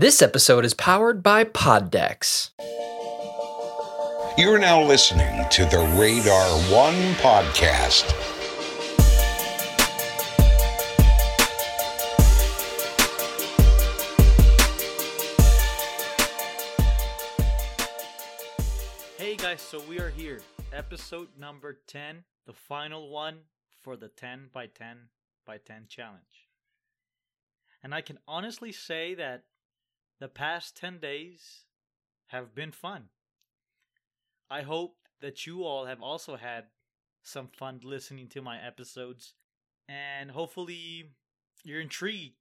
This episode is powered by PodDecks. You are now listening to the Radar One podcast. Hey guys, so we are here. Episode number 10, the final one for the 10 by 10 by 10 challenge. And I can honestly say that the past 10 days have been fun. I hope that you all have also had some fun listening to my episodes, and hopefully you're intrigued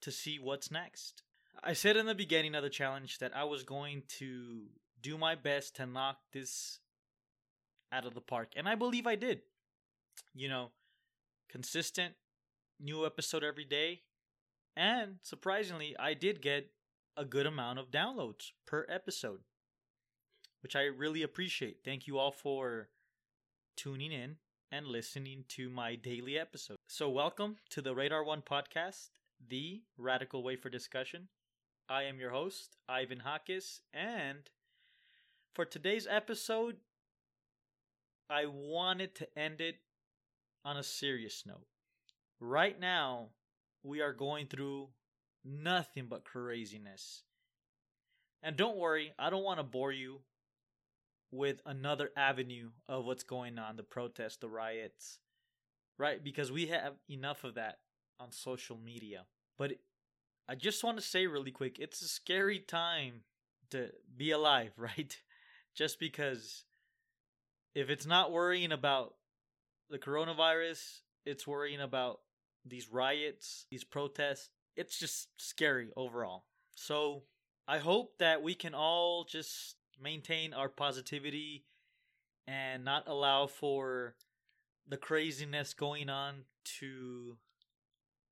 to see what's next. I said in the beginning of the challenge that I was going to do my best to knock this out of the park, and I believe I did. You know, consistent new episode every day, and surprisingly, I did get a good amount of downloads per episode, which I really appreciate. Thank you all for tuning in and listening to my daily episode. So, welcome to the Radar One podcast, the radical way for discussion. I am your host, Ivan Hakis, and for today's episode, I wanted to end it on a serious note. Right now, we are going through nothing but craziness. And don't worry, I don't want to bore you with another avenue of what's going on the protests, the riots, right? Because we have enough of that on social media. But I just want to say really quick it's a scary time to be alive, right? Just because if it's not worrying about the coronavirus, it's worrying about these riots, these protests. It's just scary overall. So I hope that we can all just maintain our positivity and not allow for the craziness going on to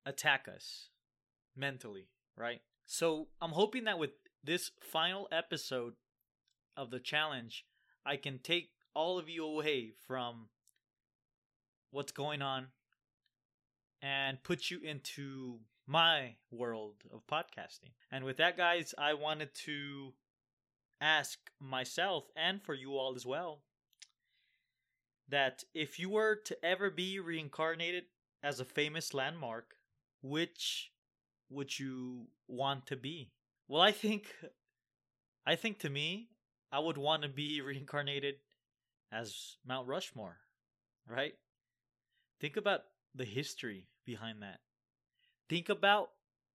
attack us mentally, right? So I'm hoping that with this final episode of the challenge, I can take all of you away from what's going on and put you into my world of podcasting. And with that, guys, I wanted to ask myself and for you all as well that if you were to ever be reincarnated as a famous landmark, which would you want to be? Well, I think I think to me, I would want to be reincarnated as Mount Rushmore, right? Think about the history behind that. Think about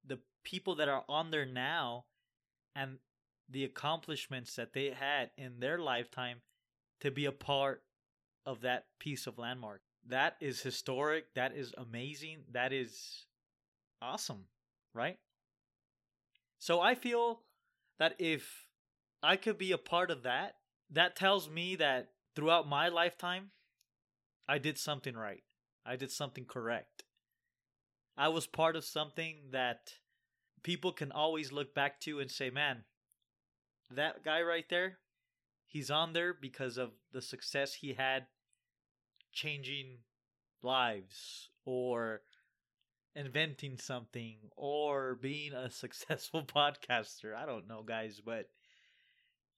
the people that are on there now and the accomplishments that they had in their lifetime to be a part of that piece of landmark. That is historic. That is amazing. That is awesome, right? So I feel that if I could be a part of that, that tells me that throughout my lifetime, I did something right. I did something correct. I was part of something that people can always look back to and say, man, that guy right there, he's on there because of the success he had changing lives or inventing something or being a successful podcaster. I don't know, guys, but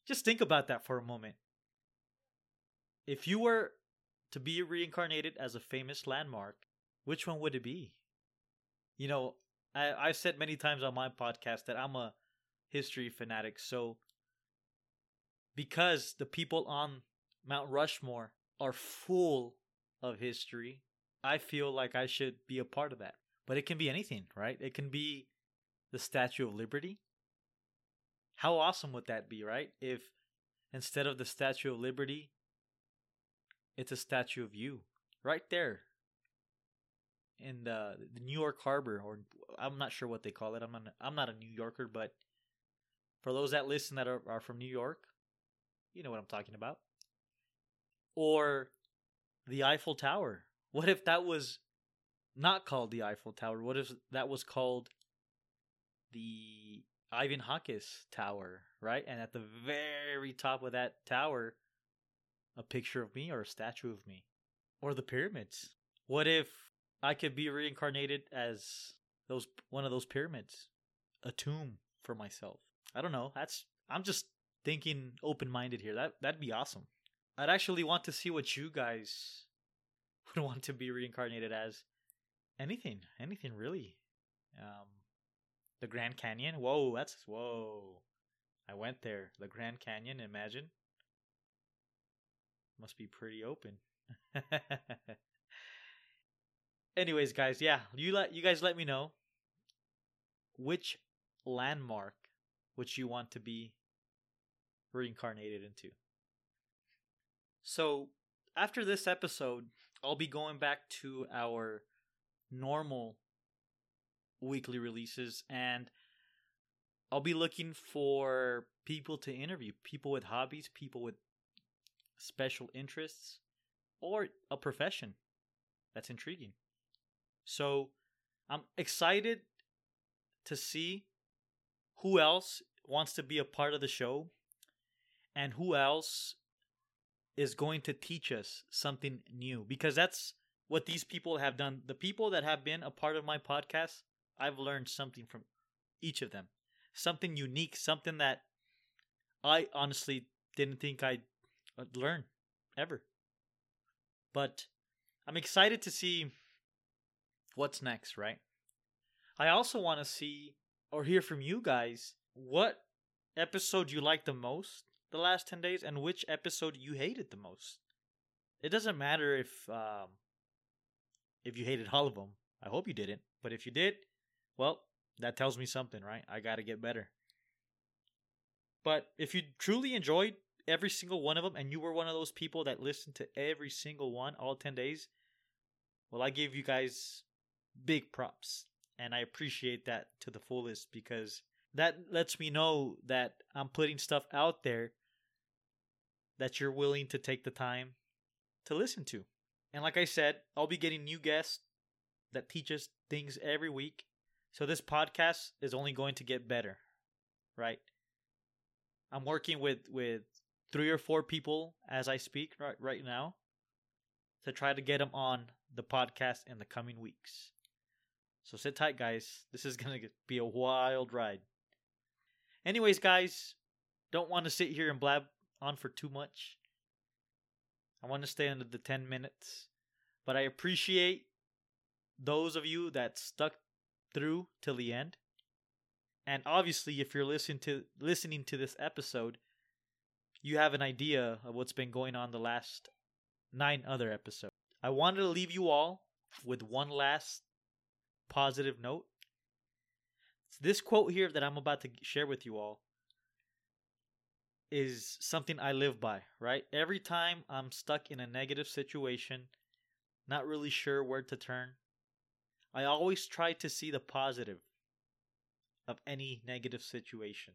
just think about that for a moment. If you were to be reincarnated as a famous landmark, which one would it be? You know, I, I've said many times on my podcast that I'm a history fanatic. So, because the people on Mount Rushmore are full of history, I feel like I should be a part of that. But it can be anything, right? It can be the Statue of Liberty. How awesome would that be, right? If instead of the Statue of Liberty, it's a statue of you right there in the, the New York Harbor, or I'm not sure what they call it. I'm not, I'm not a New Yorker, but for those that listen that are, are from New York, you know what I'm talking about. Or the Eiffel Tower. What if that was not called the Eiffel Tower? What if that was called the Ivan Hakis Tower, right? And at the very top of that tower, a picture of me or a statue of me? Or the pyramids? What if I could be reincarnated as those one of those pyramids, a tomb for myself. I don't know. That's I'm just thinking open minded here. That that'd be awesome. I'd actually want to see what you guys would want to be reincarnated as. Anything, anything really. Um, the Grand Canyon. Whoa, that's whoa. I went there. The Grand Canyon. Imagine. Must be pretty open. Anyways, guys, yeah, you let you guys let me know which landmark which you want to be reincarnated into. So, after this episode, I'll be going back to our normal weekly releases and I'll be looking for people to interview, people with hobbies, people with special interests, or a profession that's intriguing. So I'm excited to see who else wants to be a part of the show and who else is going to teach us something new because that's what these people have done. The people that have been a part of my podcast, I've learned something from each of them. Something unique, something that I honestly didn't think I'd learn ever. But I'm excited to see what's next, right? I also want to see or hear from you guys what episode you liked the most the last 10 days and which episode you hated the most. It doesn't matter if um if you hated all of them. I hope you didn't, but if you did, well, that tells me something, right? I got to get better. But if you truly enjoyed every single one of them and you were one of those people that listened to every single one all 10 days, well, I give you guys big props. And I appreciate that to the fullest because that lets me know that I'm putting stuff out there that you're willing to take the time to listen to. And like I said, I'll be getting new guests that teach us things every week. So this podcast is only going to get better, right? I'm working with with three or four people as I speak right right now to try to get them on the podcast in the coming weeks. So sit tight, guys. This is going to be a wild ride. Anyways, guys, don't want to sit here and blab on for too much. I want to stay under the 10 minutes. But I appreciate those of you that stuck through till the end. And obviously, if you're listening to listening to this episode, you have an idea of what's been going on the last nine other episodes. I wanted to leave you all with one last positive note. This quote here that I'm about to share with you all is something I live by, right? Every time I'm stuck in a negative situation, not really sure where to turn, I always try to see the positive of any negative situation.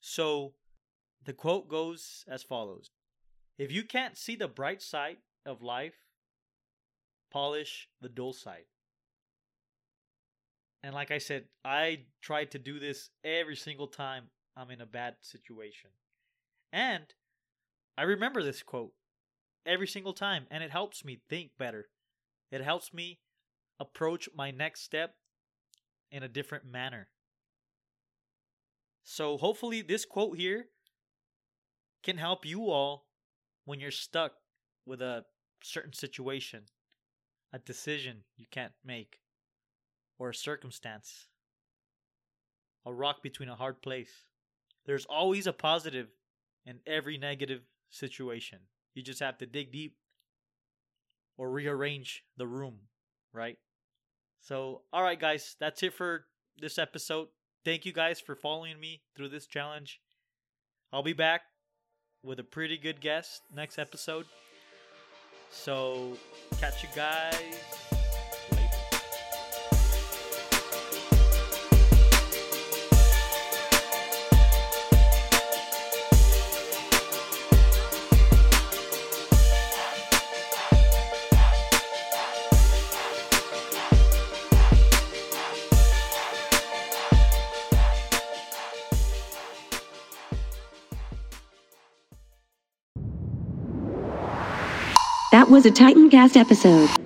So, the quote goes as follows If you can't see the bright side of life, polish the dull side. And like I said, I try to do this every single time I'm in a bad situation. And I remember this quote every single time, and it helps me think better. It helps me approach my next step in a different manner. So, hopefully, this quote here can help you all when you're stuck with a certain situation, a decision you can't make or a circumstance, a rock between a hard place. There's always a positive in every negative situation. You just have to dig deep or rearrange the room, right? So, all right, guys, that's it for this episode. Thank you guys for following me through this challenge. I'll be back with a pretty good guest next episode. So, catch you guys That was a Titan Cast episode.